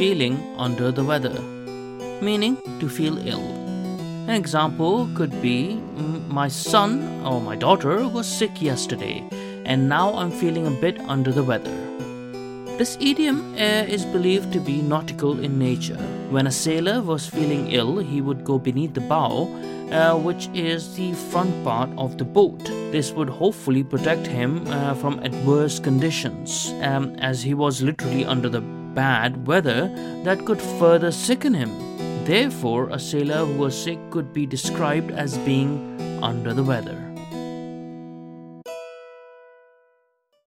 feeling under the weather, meaning to feel ill. An example could be "Mm, My son or my daughter was sick yesterday, and now I'm feeling a bit under the weather. This idiom uh, is believed to be nautical in nature. When a sailor was feeling ill, he would go beneath the bow, uh, which is the front part of the boat. This would hopefully protect him uh, from adverse conditions, um, as he was literally under the bad weather that could further sicken him. Therefore, a sailor who was sick could be described as being under the weather.